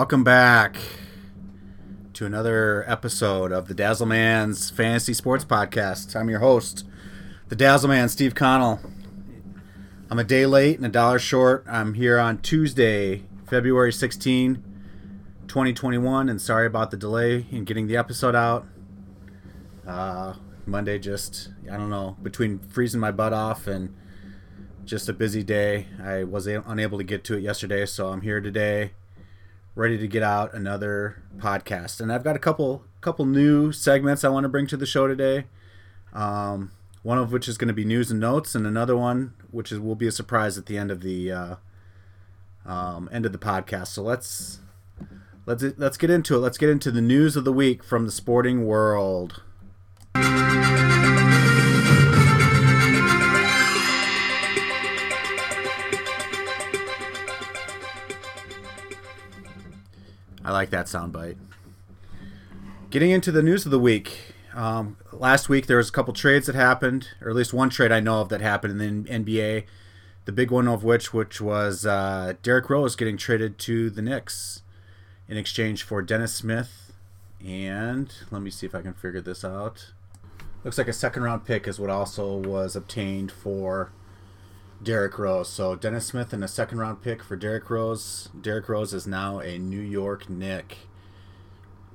Welcome back to another episode of the Dazzleman's Fantasy Sports Podcast. I'm your host, the Dazzleman, Steve Connell. I'm a day late and a dollar short. I'm here on Tuesday, February 16, 2021, and sorry about the delay in getting the episode out. Uh, Monday just, I don't know, between freezing my butt off and just a busy day, I was unable to get to it yesterday, so I'm here today ready to get out another podcast. And I've got a couple couple new segments I want to bring to the show today. Um, one of which is going to be news and notes, and another one which is will be a surprise at the end of the uh, um, end of the podcast. So let's let's let's get into it. Let's get into the news of the week from the sporting world. I like that soundbite. Getting into the news of the week. Um, last week there was a couple trades that happened, or at least one trade I know of that happened in the NBA. The big one of which, which was uh, Derrick Rose getting traded to the Knicks in exchange for Dennis Smith, and let me see if I can figure this out. Looks like a second round pick is what also was obtained for Derrick Rose. So Dennis Smith and a second round pick for Derrick Rose. Derrick Rose is now a New York Knick.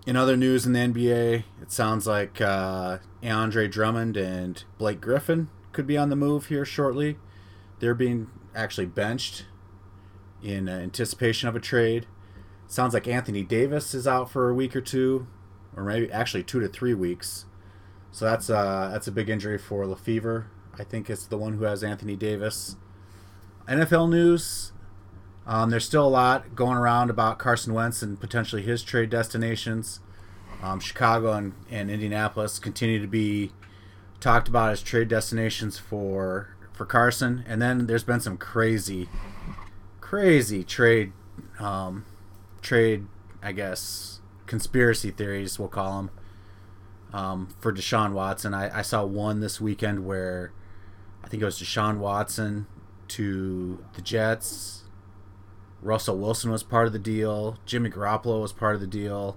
In other news in the NBA, it sounds like uh, Andre Drummond and Blake Griffin could be on the move here shortly. They're being actually benched in anticipation of a trade. Sounds like Anthony Davis is out for a week or two, or maybe actually two to three weeks. So that's uh, that's a big injury for Lefevre. I think it's the one who has Anthony Davis. NFL news. Um, there's still a lot going around about Carson Wentz and potentially his trade destinations. Um, Chicago and, and Indianapolis continue to be talked about as trade destinations for for Carson. And then there's been some crazy, crazy trade, um, trade, I guess, conspiracy theories, we'll call them, um, for Deshaun Watson. I, I saw one this weekend where I think it was Deshaun Watson to the Jets. Russell Wilson was part of the deal. Jimmy Garoppolo was part of the deal.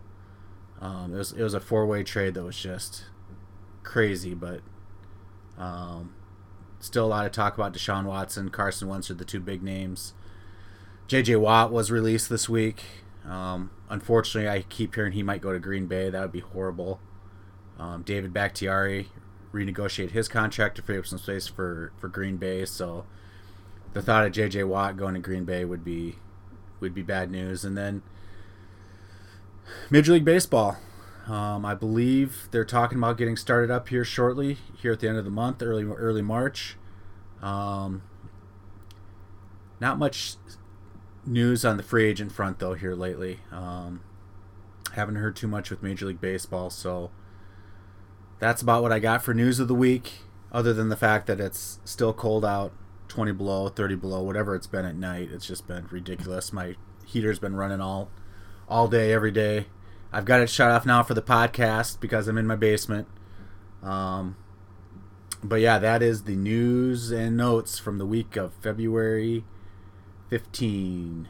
Um, it was it was a four way trade that was just crazy, but um, still a lot of talk about Deshaun Watson, Carson Wentz are the two big names. J.J. Watt was released this week. Um, unfortunately, I keep hearing he might go to Green Bay. That would be horrible. Um, David Bakhtiari renegotiate his contract to free up some space for, for Green Bay. So the thought of J.J. Watt going to Green Bay would be would be bad news. And then Major League Baseball. Um, I believe they're talking about getting started up here shortly, here at the end of the month, early early March. Um, not much news on the free agent front though here lately. Um, haven't heard too much with Major League Baseball, so that's about what I got for news of the week. Other than the fact that it's still cold out, 20 below, 30 below, whatever it's been at night, it's just been ridiculous. My heater's been running all all day, every day. I've got it shut off now for the podcast because I'm in my basement. Um, but yeah, that is the news and notes from the week of February 15.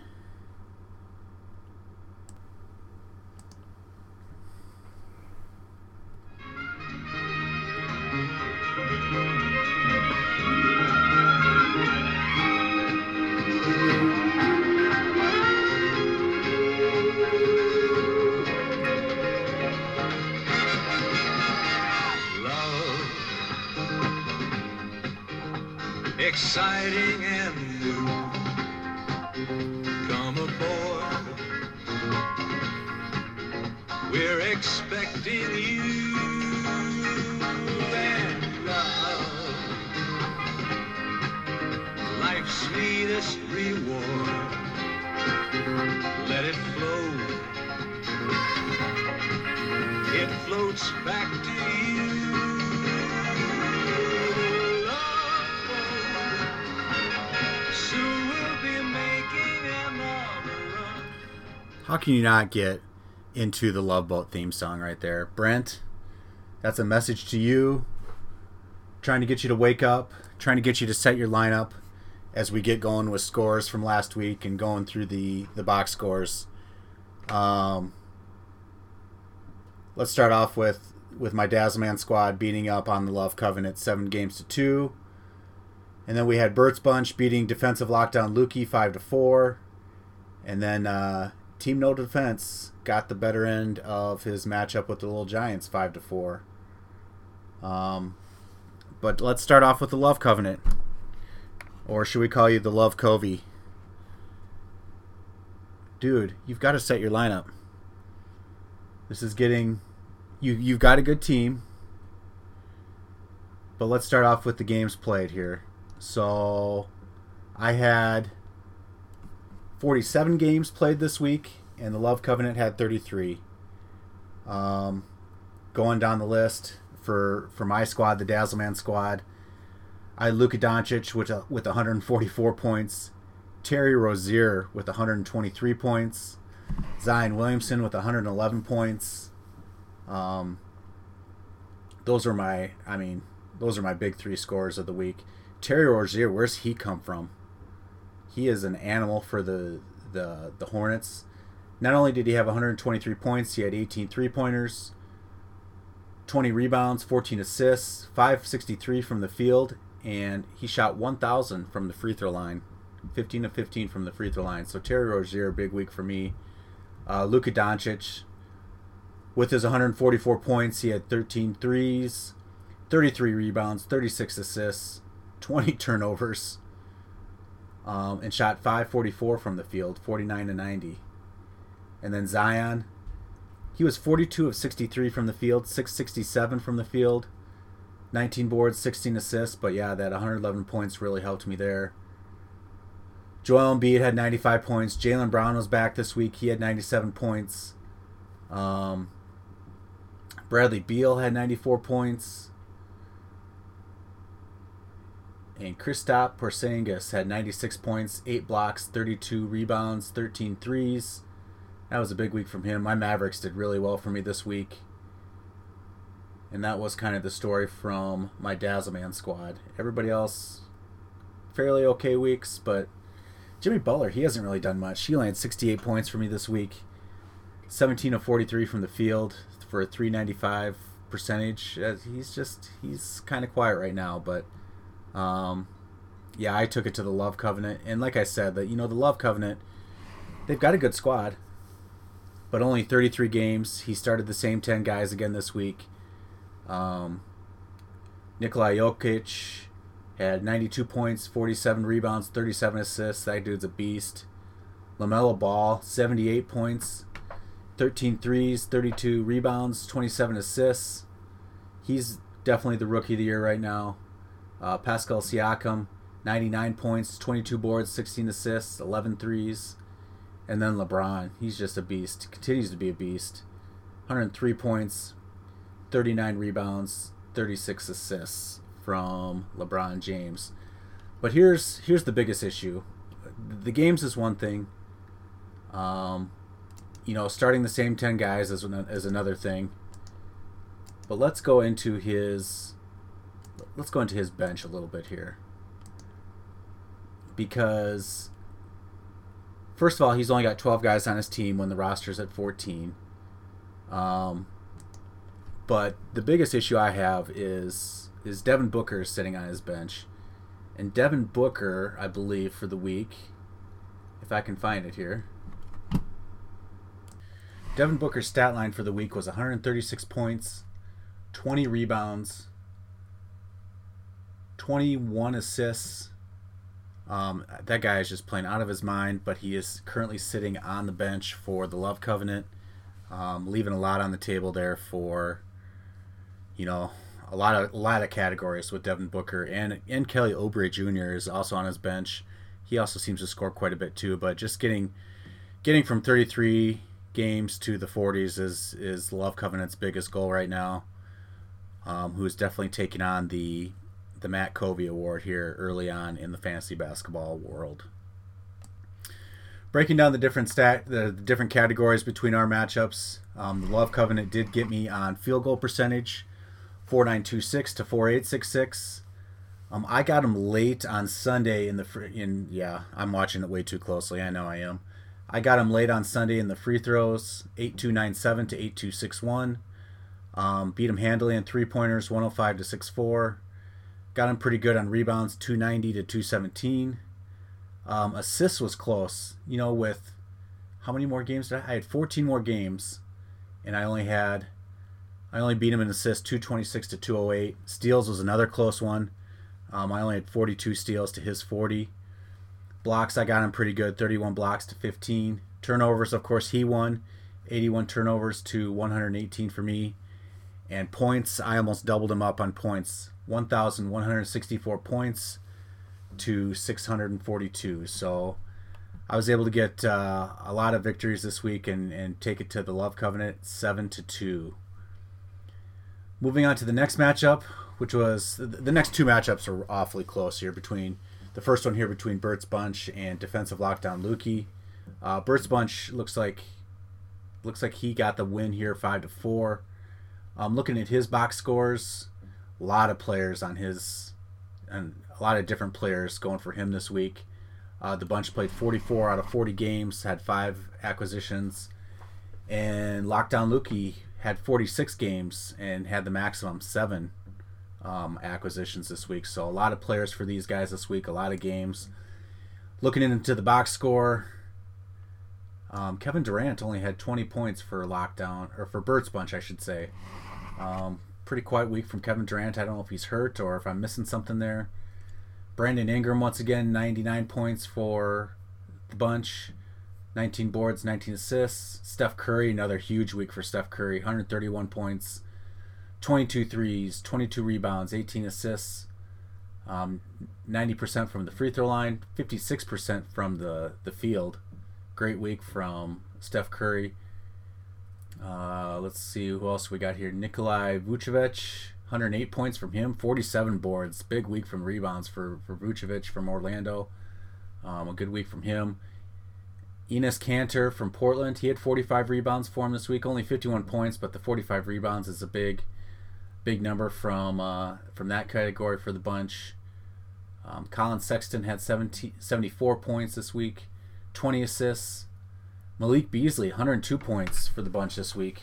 How can you not get into the Love Boat theme song right there? Brent, that's a message to you. Trying to get you to wake up, trying to get you to set your lineup as we get going with scores from last week and going through the, the box scores. Um, let's start off with with my Dazzleman squad beating up on the Love Covenant seven games to two. And then we had Bert's Bunch beating defensive lockdown Lukey five to four. And then uh, Team No Defense got the better end of his matchup with the Little Giants five to four. Um, but let's start off with the Love Covenant. Or should we call you the Love Covey? Dude, you've got to set your lineup. This is getting you you've got a good team. But let's start off with the games played here. So I had 47 games played this week, and the Love Covenant had 33. Um, going down the list for for my squad, the Dazzleman squad, I had Luka Doncic with a, with 144 points, Terry Rozier with 123 points, Zion Williamson with 111 points. Um, those are my, I mean, those are my big three scores of the week. Terry Rozier, where's he come from? He is an animal for the the the Hornets. Not only did he have 123 points, he had 18 three pointers, 20 rebounds, 14 assists, 563 from the field, and he shot 1,000 from the free throw line, 15 of 15 from the free throw line. So Terry Rozier, big week for me. Uh, Luka Doncic, with his 144 points, he had 13 threes, 33 rebounds, 36 assists, 20 turnovers, um, and shot 544 from the field, 49 to 90. And then Zion, he was 42 of 63 from the field, 667 from the field, 19 boards, 16 assists. But yeah, that 111 points really helped me there. Joel Embiid had 95 points. Jaylen Brown was back this week. He had 97 points. Um, Bradley Beal had 94 points. And Kristaps Porzingis had 96 points, 8 blocks, 32 rebounds, 13 threes. That was a big week from him. My Mavericks did really well for me this week. And that was kind of the story from my Dazzleman squad. Everybody else, fairly okay weeks, but Jimmy Butler, he hasn't really done much. He only had 68 points for me this week. 17 of 43 from the field for a 395 percentage. Uh, he's just, he's kind of quiet right now, but um, yeah, I took it to the Love Covenant. And like I said, that you know, the Love Covenant, they've got a good squad, but only 33 games. He started the same 10 guys again this week. Um, Nikolai Jokic had 92 points, 47 rebounds, 37 assists. That dude's a beast. LaMelo Ball, 78 points, 13 threes, 32 rebounds, 27 assists. He's definitely the rookie of the year right now. Uh, Pascal Siakam, 99 points, 22 boards, 16 assists, 11 threes. And then LeBron, he's just a beast. Continues to be a beast. 103 points, 39 rebounds, 36 assists from LeBron James. But here's here's the biggest issue. The games is one thing. Um, you know, starting the same 10 guys is, is another thing. But let's go into his let's go into his bench a little bit here. Because first of all, he's only got 12 guys on his team when the roster's at 14. Um, but the biggest issue I have is is Devin Booker sitting on his bench. And Devin Booker, I believe, for the week, if I can find it here. Devin Booker's stat line for the week was 136 points, 20 rebounds, 21 assists. Um, that guy is just playing out of his mind, but he is currently sitting on the bench for the Love Covenant, um, leaving a lot on the table there for, you know, a lot of a lot of categories with Devin Booker and and Kelly Oubre Jr. is also on his bench. He also seems to score quite a bit too, but just getting getting from 33 games to the 40s is is Love Covenant's biggest goal right now. Um, who is definitely taking on the the Matt Covey Award here early on in the fantasy basketball world. Breaking down the different stat, the different categories between our matchups, um, the Love Covenant did get me on field goal percentage, 4926 to 4866. Um, I got him late on Sunday in the in yeah. I'm watching it way too closely. I know I am. I got him late on Sunday in the free throws, 8297 to 8261. Um, beat him handily in three pointers, 105 to 64. Got him pretty good on rebounds, 290 to 217. Um, assists was close. You know, with how many more games did I? I had 14 more games, and I only had, I only beat him in assists, 226 to 208. Steals was another close one. Um, I only had 42 steals to his 40. Blocks, I got him pretty good, 31 blocks to 15. Turnovers, of course, he won, 81 turnovers to 118 for me. And points, I almost doubled him up on points, 1,164 points to 642. So I was able to get uh, a lot of victories this week and, and take it to the Love Covenant, seven to two. Moving on to the next matchup, which was the next two matchups are awfully close here between the first one here between Bert's Bunch and defensive lockdown Lukey. Uh, Bert's Bunch looks like looks like he got the win here, five to four. Um, looking at his box scores, a lot of players on his, and a lot of different players going for him this week. Uh, the bunch played 44 out of 40 games, had five acquisitions, and Lockdown Lukey had 46 games and had the maximum seven um, acquisitions this week. So a lot of players for these guys this week, a lot of games. Looking into the box score, um, Kevin Durant only had 20 points for lockdown, or for Bert's bunch, I should say. Um, pretty quiet week from Kevin Durant. I don't know if he's hurt or if I'm missing something there. Brandon Ingram, once again, 99 points for the bunch. 19 boards, 19 assists. Steph Curry, another huge week for Steph Curry, 131 points. 22 threes, 22 rebounds, 18 assists, um, 90% from the free throw line, 56% from the, the field. Great week from Steph Curry. Uh, let's see who else we got here. Nikolai Vucevic, 108 points from him, 47 boards. Big week from rebounds for, for Vucevic from Orlando. Um, a good week from him. Enes Kanter from Portland, he had 45 rebounds for him this week, only 51 points, but the 45 rebounds is a big big number from uh, from that category for the bunch. Um, Collin Sexton had 70, 74 points this week, 20 assists. Malik Beasley, 102 points for the bunch this week.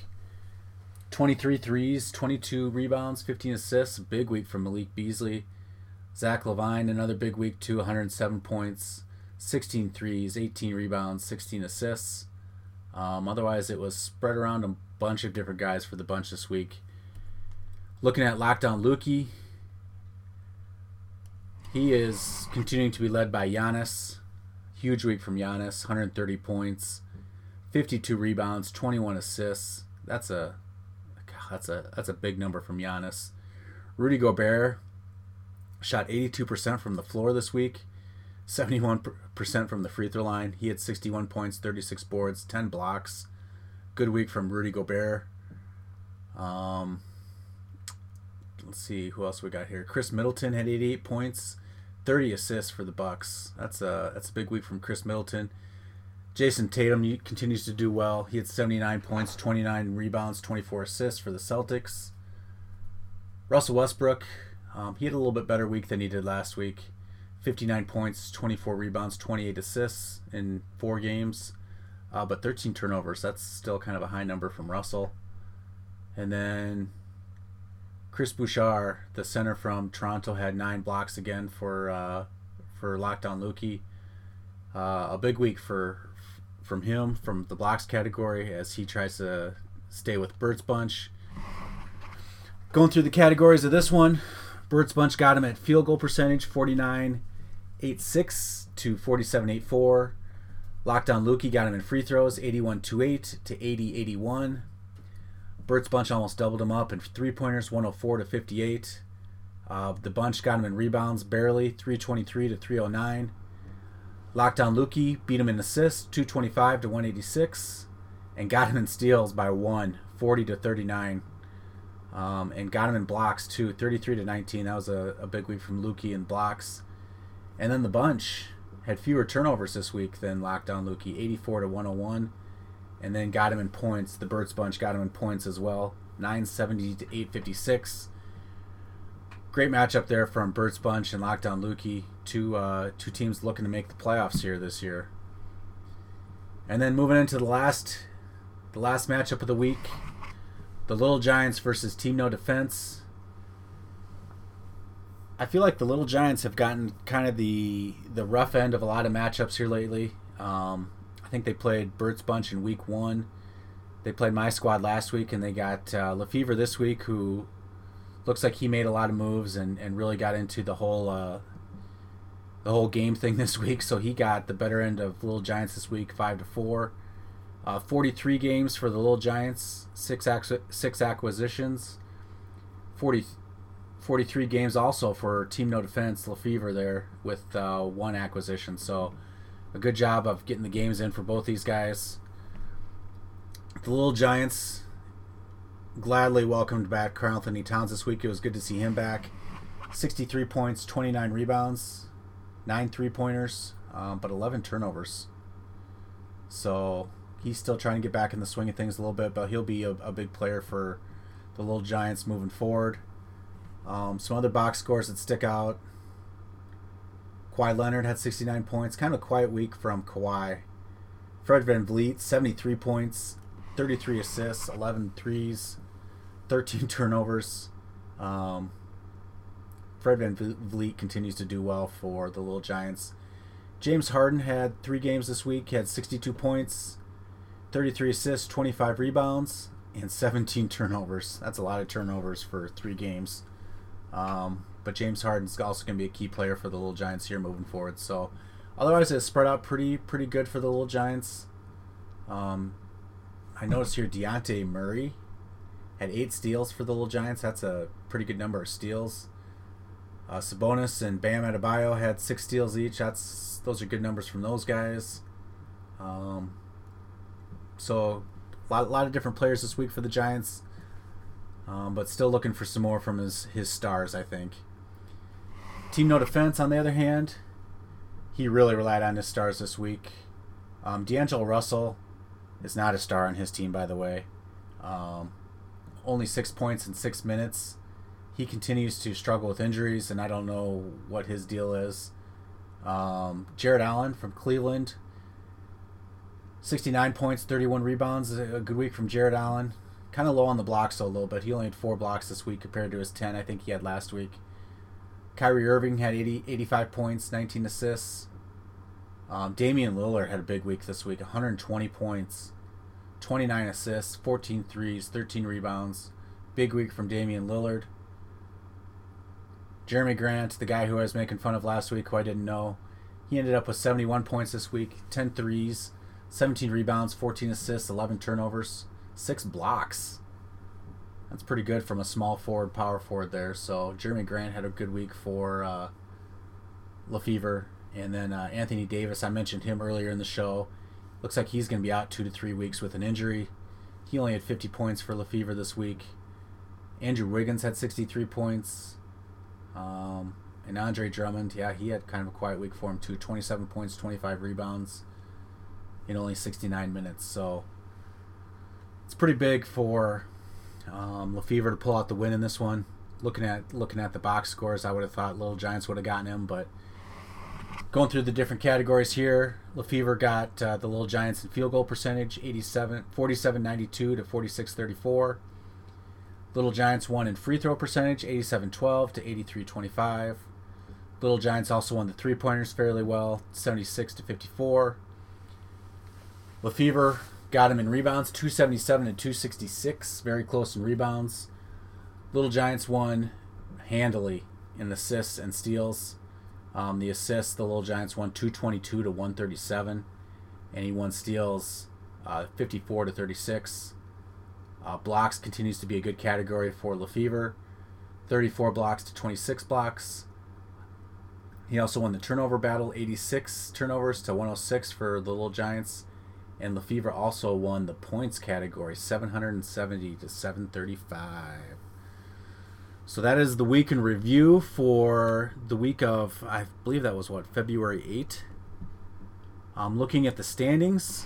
23 threes, 22 rebounds, 15 assists. Big week from Malik Beasley. Zach LaVine, another big week too, 107 points, 16 threes, 18 rebounds, 16 assists. Um, otherwise, it was spread around a bunch of different guys for the bunch this week. Looking at Lockdown Lukey, he is continuing to be led by Giannis. Huge week from Giannis, 130 points, 52 rebounds, 21 assists. That's a that's a that's a big number from Giannis. Rudy Gobert shot 82% from the floor this week, 71% from the free throw line. He had 61 points, 36 boards, 10 blocks. Good week from Rudy Gobert. Um, let's see who else we got here. Khris Middleton had 88 points, 30 assists for the Bucks. That's a that's a big week from Khris Middleton. Jayson Tatum continues to do well. He had 79 points, 29 rebounds, 24 assists for the Celtics. Russell Westbrook, um, he had a little bit better week than he did last week. 59 points, 24 rebounds, 28 assists in four games, uh, but 13 turnovers. That's still kind of a high number from Russell. And then Chris Boucher, the center from Toronto, had nine blocks again for uh, for Lockdown Lukey. Uh, a big week for from him from the blocks category as he tries to stay with Bert's Bunch. Going through the categories of this one, Bert's Bunch got him at field goal percentage 49 86 to 47 84. Lockdown Lukey got him in free throws 81 28 to 80 81. Bert's bunch almost doubled him up in three pointers, 104 to 58. Uh, the bunch got him in rebounds barely, 323 to 309. Lockdown Lukey beat him in assists, 225 to 186, and got him in steals by one, 40 to 39. Um, and got him in blocks too, 33 to 19. That was a, a big week from Lukey in blocks. And then the bunch had fewer turnovers this week than Lockdown Lukey, 84 to 101 and then got him in points. The Birds bunch got him in points as well, 970 to 856. Great matchup there from Birds bunch and Lockdown Lukey, two uh, two teams looking to make the playoffs here this year. And then moving into the last the last matchup of the week, the Little Giants versus Team No Defense. I feel like the Little Giants have gotten kind of the the rough end of a lot of matchups here lately. Um, I think they played Bert's Bunch in week one. They played my squad last week, and they got uh, Lefevre this week, who looks like he made a lot of moves and, and really got into the whole uh, the whole game thing this week. So he got the better end of Little Giants this week, five to four. Uh, 43 games for the Little Giants, six ac- six acquisitions, 40, 43 games also for Team No Defense Lefevre there with uh, one acquisition. So a good job of getting the games in for both these guys. The Little Giants gladly welcomed back Karl Anthony Towns this week. It was good to see him back. 63 points, 29 rebounds, nine three pointers, um, but 11 turnovers. So he's still trying to get back in the swing of things a little bit, but he'll be a, a big player for the Little Giants moving forward. Um, some other box scores that stick out. Kawhi Leonard had 69 points. Kind of a quiet week from Kawhi. Fred VanVleet, 73 points, 33 assists, 11 threes, 13 turnovers. Um, Fred VanVleet continues to do well for the Little Giants. James Harden had three games this week. He had 62 points, 33 assists, 25 rebounds, and 17 turnovers. That's a lot of turnovers for three games. Um, but James Harden's also going to be a key player for the Little Giants here moving forward. So, otherwise, it's spread out pretty pretty good for the Little Giants. Um, I noticed here Dejounte Murray had eight steals for the Little Giants. That's a pretty good number of steals. Uh, Sabonis and Bam Adebayo had six steals each. That's those are good numbers from those guys. Um, so a lot, lot of different players this week for the Giants, um, but still looking for some more from his his stars. I think. Team No Defense, on the other hand, he really relied on his stars this week. Um, D'Angelo Russell is not a star on his team, by the way. Um, only six points in six minutes. He continues to struggle with injuries, and I don't know what his deal is. Um, Jarrett Allen from Cleveland, 69 points, 31 rebounds. A good week from Jarrett Allen. Kind of low on the blocks, though, a little bit. He only had four blocks this week compared to his 10 I think he had last week. Kyrie Irving had 80, 85 points, 19 assists. Um, Damian Lillard had a big week this week 120 points, 29 assists, 14 threes, 13 rebounds. Big week from Damian Lillard. Jerami Grant, the guy who I was making fun of last week, who I didn't know, he ended up with 71 points this week, 10 threes, 17 rebounds, 14 assists, 11 turnovers, 6 blocks. That's pretty good from a small forward, power forward there. So Jerami Grant had a good week for uh, Lefevre. And then uh, Anthony Davis, I mentioned him earlier in the show. Looks like he's going to be out two to three weeks with an injury. He only had 50 points for Lefevre this week. Andrew Wiggins had 63 points. Um, and Andre Drummond, yeah, he had kind of a quiet week for him too. 27 points, 25 rebounds in only 69 minutes. So it's pretty big for um, Lefevre to pull out the win in this one. Looking at looking at the box scores, I would have thought Little Giants would have gotten him, but going through the different categories here, Lefevre got uh, the Little Giants in field goal percentage, 87, 47.92 to 46.34. Little Giants won in free throw percentage, 87-12 to 83-25. Little Giants also won the three pointers fairly well, 76 to 54. Lefevre got him in rebounds, 277 and 266, very close in rebounds. Little Giants won handily in assists and steals. Um, the assists, the Little Giants won 222 to 137, and he won steals uh, 54 to 36. Uh, blocks continues to be a good category for Lefevre, 34 blocks to 26 blocks. He also won the turnover battle, 86 turnovers to 106 for the Little Giants. And Lefevre also won the points category, 770 to 735. So that is the week in review for the week of, I believe that was what, February 8. I'm looking at the standings.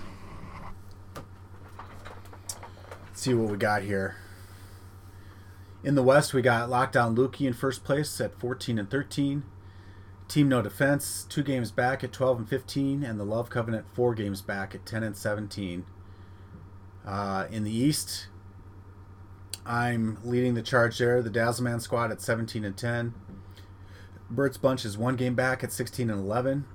Let's see what we got here. In the West, we got Lockdown Lukey in first place at 14 and 13. Team No Defense, two games back at 12 and 15, and the Love Covenant, four games back at 10 and 17. Uh, in the East, I'm leading the charge there. The Dazzleman squad at 17 and 10. Bert's Bunch is one game back at 16 and 11.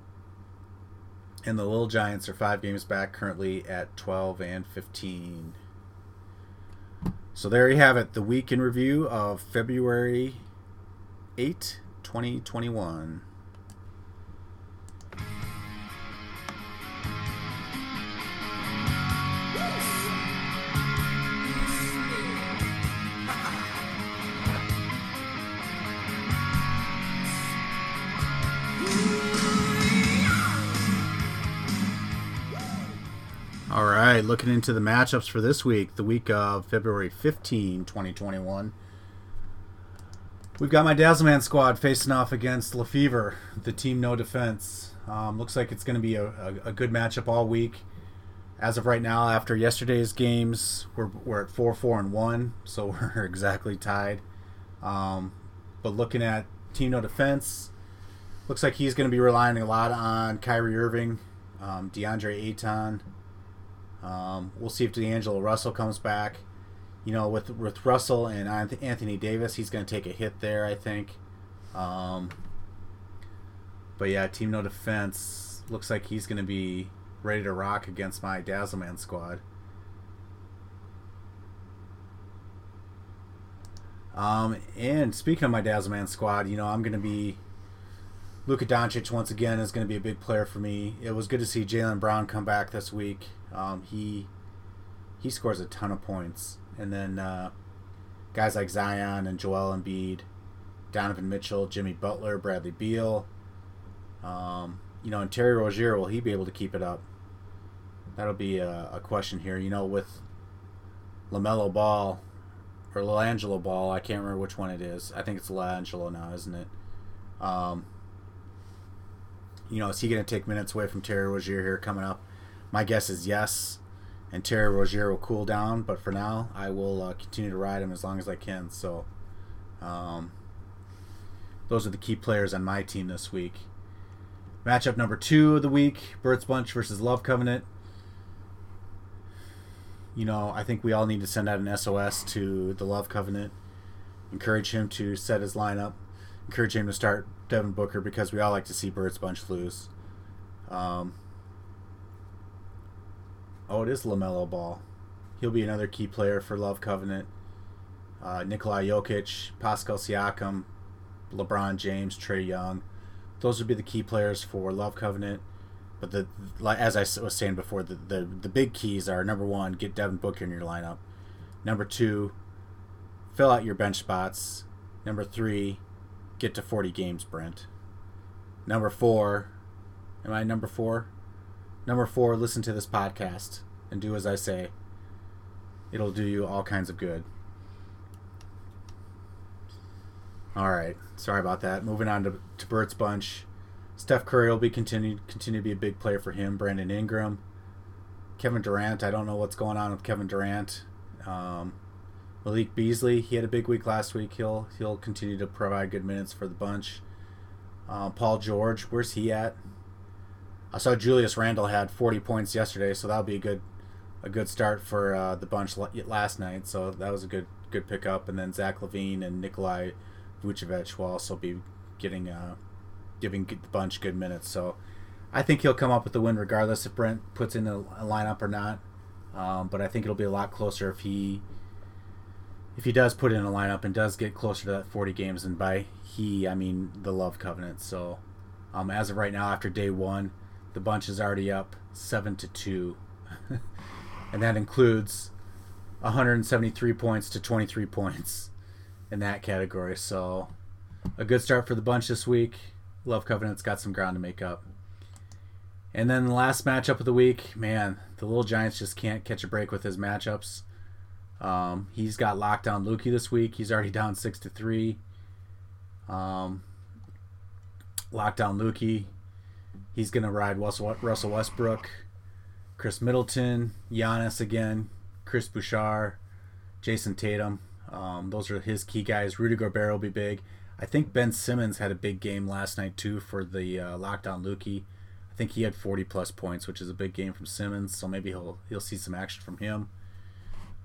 And the Little Giants are five games back currently at 12 and 15. So there you have it, the week in review of February 8, 2021. All right, looking into the matchups for this week, the week of February 15, 2021. We've got my Dazzleman squad facing off against Lefevre, the team no defense. Um, looks like it's going to be a, a, a, good matchup all week. As of right now, after yesterday's games, we're, we're at 4 4 and 1, so we're exactly tied. Um, but looking at team no defense, looks like he's going to be relying a lot on Kyrie Irving, um, DeAndre Ayton. Um, we'll see if D'Angelo Russell comes back. You know, with with Russell and Anthony Davis, he's going to take a hit there, I think. Um, but yeah, Team No Defense looks like he's going to be ready to rock against my Dazzleman squad. Um, and speaking of my Dazzleman squad, you know, I'm going to be Luka Doncic once again is going to be a big player for me. It was good to see Jaylen Brown come back this week. Um, he he scores a ton of points, and then uh, guys like Zion and Joel Embiid, Donovan Mitchell, Jimmy Butler, Bradley Beal. Um, you know, and Terry Rozier will he be able to keep it up? That'll be a, a question here. You know, with LaMelo Ball or LiAngelo Ball, I can't remember which one it is. I think it's LiAngelo now, isn't it? Um, you know, is he going to take minutes away from Terry Rozier here coming up? My guess is yes. And Terry Rozier will cool down, but for now, I will uh, continue to ride him as long as I can. So, um, those are the key players on my team this week. Matchup number two of the week Birds Bunch versus Love Covenant. You know, I think we all need to send out an SOS to the Love Covenant. Encourage him to set his lineup. Encourage him to start Devin Booker because we all like to see Birds Bunch lose. Um, oh, it is LaMelo Ball. He'll be another key player for Love Covenant. Uh, Nikolai Jokic, Pascal Siakam, LeBron James, Trae Young. Those would be the key players for Love Covenant. But the like as I was saying before, the, the, the big keys are number one, get Devin Booker in your lineup. Number two, fill out your bench spots. Number three, get to 40 games, Brent. Number four, am I number four? Number four, listen to this podcast and do as I say. It'll do you all kinds of good. All right, sorry about that. Moving on to, to Bert's bunch. Steph Curry will be continue continue to be a big player for him. Brandon Ingram, Kevin Durant. I don't know what's going on with Kevin Durant. Um, Malik Beasley, he had a big week last week. He'll he'll continue to provide good minutes for the bunch. Uh, Paul George, where's he at? I saw Julius Randle had 40 points yesterday, so that'll be a good a good start for uh, the bunch last night. So that was a good good pickup. And then Zach LaVine and Nikolai Vucevic will also be getting uh, giving the bunch good minutes. So I think he'll come up with the win regardless if Brent puts in a, a lineup or not. Um, but I think it'll be a lot closer if he if he does put in a lineup and does get closer to that 40 games, and by he, I mean the Love Covenant. So, um, as of right now, after day one, the bunch is already up seven to two, and that includes 173 points to 23 points in that category. So, a good start for the bunch this week. Love Covenant's got some ground to make up. And then the last matchup of the week, man, the Little Giants just can't catch a break with his matchups. Um, he's got lockdown Lukey this week. He's already down six to three. Um, lockdown Lukey. He's gonna ride Russell, Westbrook, Khris Middleton, Giannis again, Chris Boucher, Jayson Tatum. Um, those are his key guys. Rudy Gobert will be big. I think Ben Simmons had a big game last night too for the uh, lockdown Lukey. I think he had 40 plus points, which is a big game from Simmons. So maybe he'll he'll see some action from him.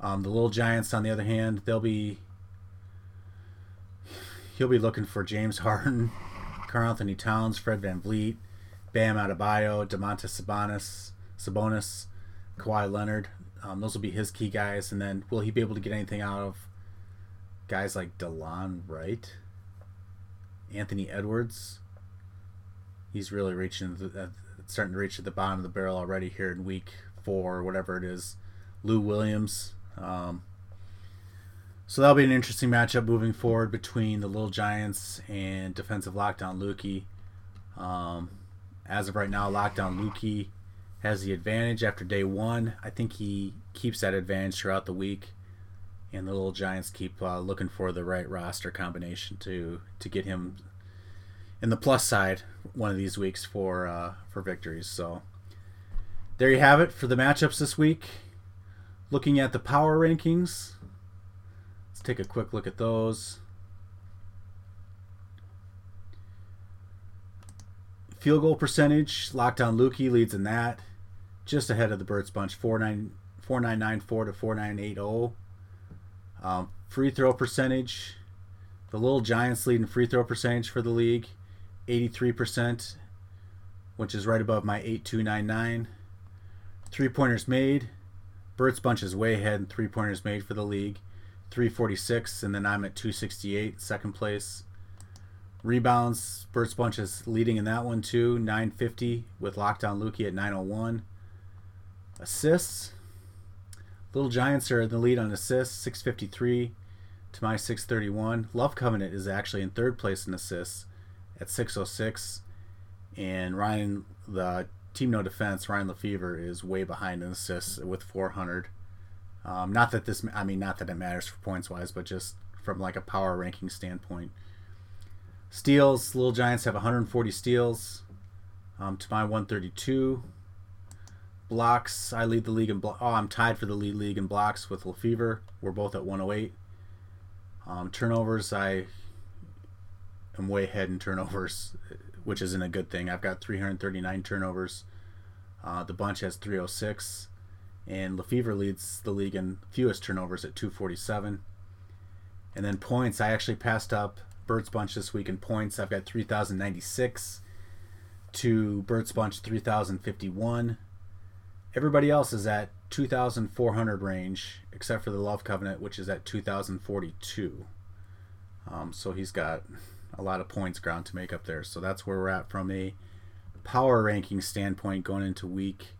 Um, the Little Giants, on the other hand, they'll be he'll be looking for James Harden, Karl Anthony Towns, Fred VanVleet, Bam Adebayo, Domantas Sabonis, Sabonis, Kawhi Leonard. Um, those will be his key guys. And then will he be able to get anything out of guys like Delon Wright, Anthony Edwards? He's really reaching, the, uh, starting to reach at the bottom of the barrel already here in week four, whatever it is. Lou Williams. Um, so that'll be an interesting matchup moving forward between the Little Giants and defensive lockdown Lukey. Um, as of right now, lockdown Lukey has the advantage after day one. I think he keeps that advantage throughout the week, and the Little Giants keep uh, looking for the right roster combination to to get him in the plus side one of these weeks for uh, for victories. So there you have it for the matchups this week. Looking at the power rankings, let's take a quick look at those. Field goal percentage, Lockdown Lukey leads in that, just ahead of the Birds Bunch, 4994 to 4980. Um, free throw percentage, the Little Giants leading free throw percentage for the league, 83%, which is right above my 8299. Three pointers made, Birds Bunch is way ahead in three pointers made for the league, 346, and then I'm at 268, second place. Rebounds, Birds Bunch is leading in that one too, 950 with Lockdown Lukey at 901. Assists, Little Giants are in the lead on assists, 653 to my 631. Love Covenant is actually in third place in assists at 606. And Ryan, the team no defense, Ryan Lefevre is way behind in assists with 400. Um, not that this, I mean, not that it matters for points wise, but just from like a power ranking standpoint. Steals, Little Giants have 140 steals um, to my 132. Blocks, I lead the league in blocks. Oh, I'm tied for the lead league in blocks with Lefevre. We're both at 108. Um, turnovers, I am way ahead in turnovers, which isn't a good thing. I've got 339 turnovers. Uh, the bunch has 306. And Lefevre leads the league in fewest turnovers at 247. And then points, I actually passed up Birds Bunch this week in points. I've got 3,096 to Birds Bunch 3,051. Everybody else is at 2,400 range, except for the Love Covenant, which is at 2,042. Um, so he's got a lot of points ground to make up there. So that's where we're at from a power ranking standpoint going into week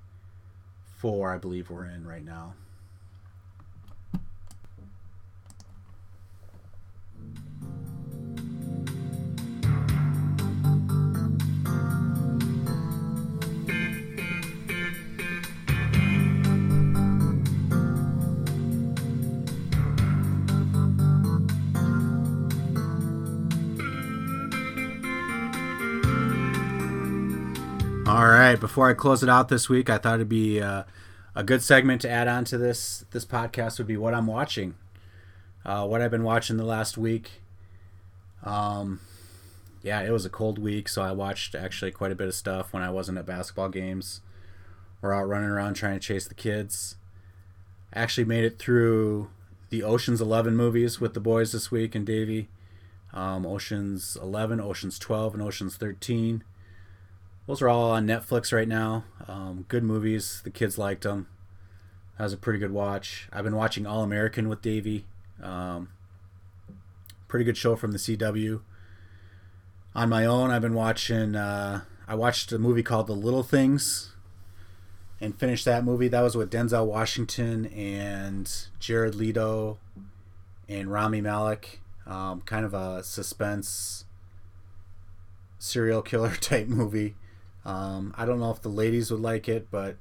four, I believe we're in right now. Right. Before I close it out this week, I thought it'd be uh, a good segment to add on to this this podcast would be what I'm watching, uh, what I've been watching the last week. Um, yeah, it was a cold week, so I watched actually quite a bit of stuff when I wasn't at basketball games. We're out running around trying to chase the kids. Actually made it through the Ocean's Eleven movies with the boys this week and Davey. Um, Ocean's Eleven, Ocean's Twelve, and Ocean's Thirteen. Those are all on Netflix right now. Um, good movies. The kids liked them. That was a pretty good watch. I've been watching All American with Davey. Um, pretty good show from the CW. On my own, I've been watching. Uh, I watched a movie called The Little Things, and finished that movie. That was with Denzel Washington and Jared Leto and Rami Malek. Um, kind of a suspense serial killer type movie. Um, I don't know if the ladies would like it, but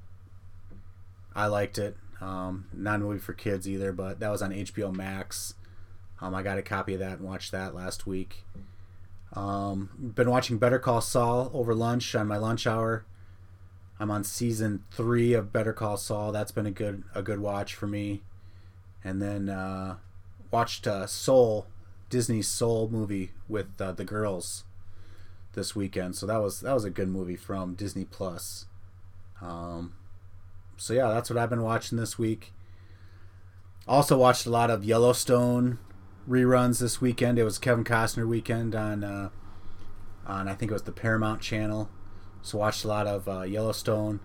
I liked it. Um, not a movie for kids either, but that was on HBO Max. Um, I got a copy of that and watched that last week. Um, been watching Better Call Saul over lunch on my lunch hour. I'm on season three of Better Call Saul. That's been a good a good watch for me. And then uh, watched uh, Soul, Disney Soul movie with uh, the girls this weekend, so that was that was a good movie from Disney Plus. Um, so yeah, that's what I've been watching this week. Also watched a lot of Yellowstone reruns this weekend. It was Kevin Costner weekend on uh, on I think it was the Paramount Channel. So watched a lot of uh, Yellowstone.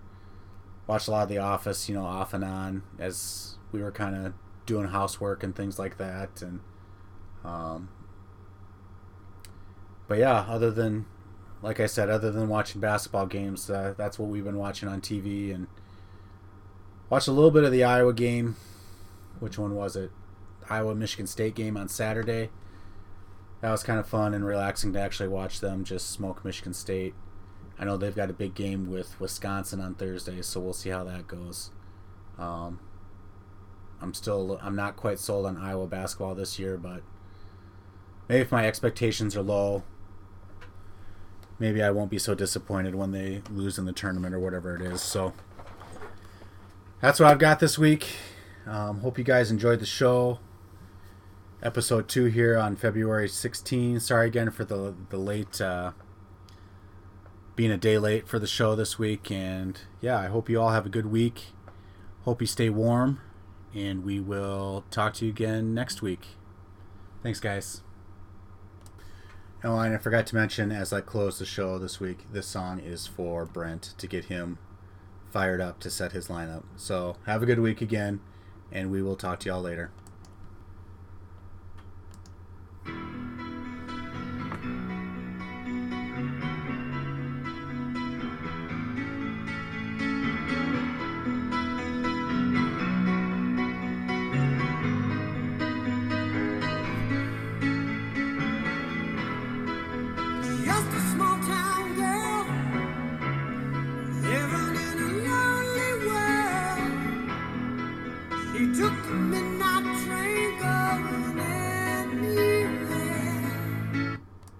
Watched a lot of The Office, you know, off and on as we were kind of doing housework and things like that. And um, but yeah, other than like I said, other than watching basketball games, uh, that's what we've been watching on TV and watched a little bit of the Iowa game. Which one was it? Iowa Michigan State game on Saturday. That was kind of fun and relaxing to actually watch them just smoke Michigan State. I know they've got a big game with Wisconsin on Thursday, so we'll see how that goes. Um, I'm still I'm not quite sold on Iowa basketball this year, but maybe if my expectations are low, maybe I won't be so disappointed when they lose in the tournament or whatever it is. So that's what I've got this week. Um, hope you guys enjoyed the show. Episode two here on February 16. Sorry again for the the late uh, being a day late for the show this week. And yeah, I hope you all have a good week. Hope you stay warm, and we will talk to you again next week. Thanks, guys. Oh, and I forgot to mention as I close the show this week, this song is for Brent to get him fired up to set his lineup. So have a good week again, and we will talk to y'all later.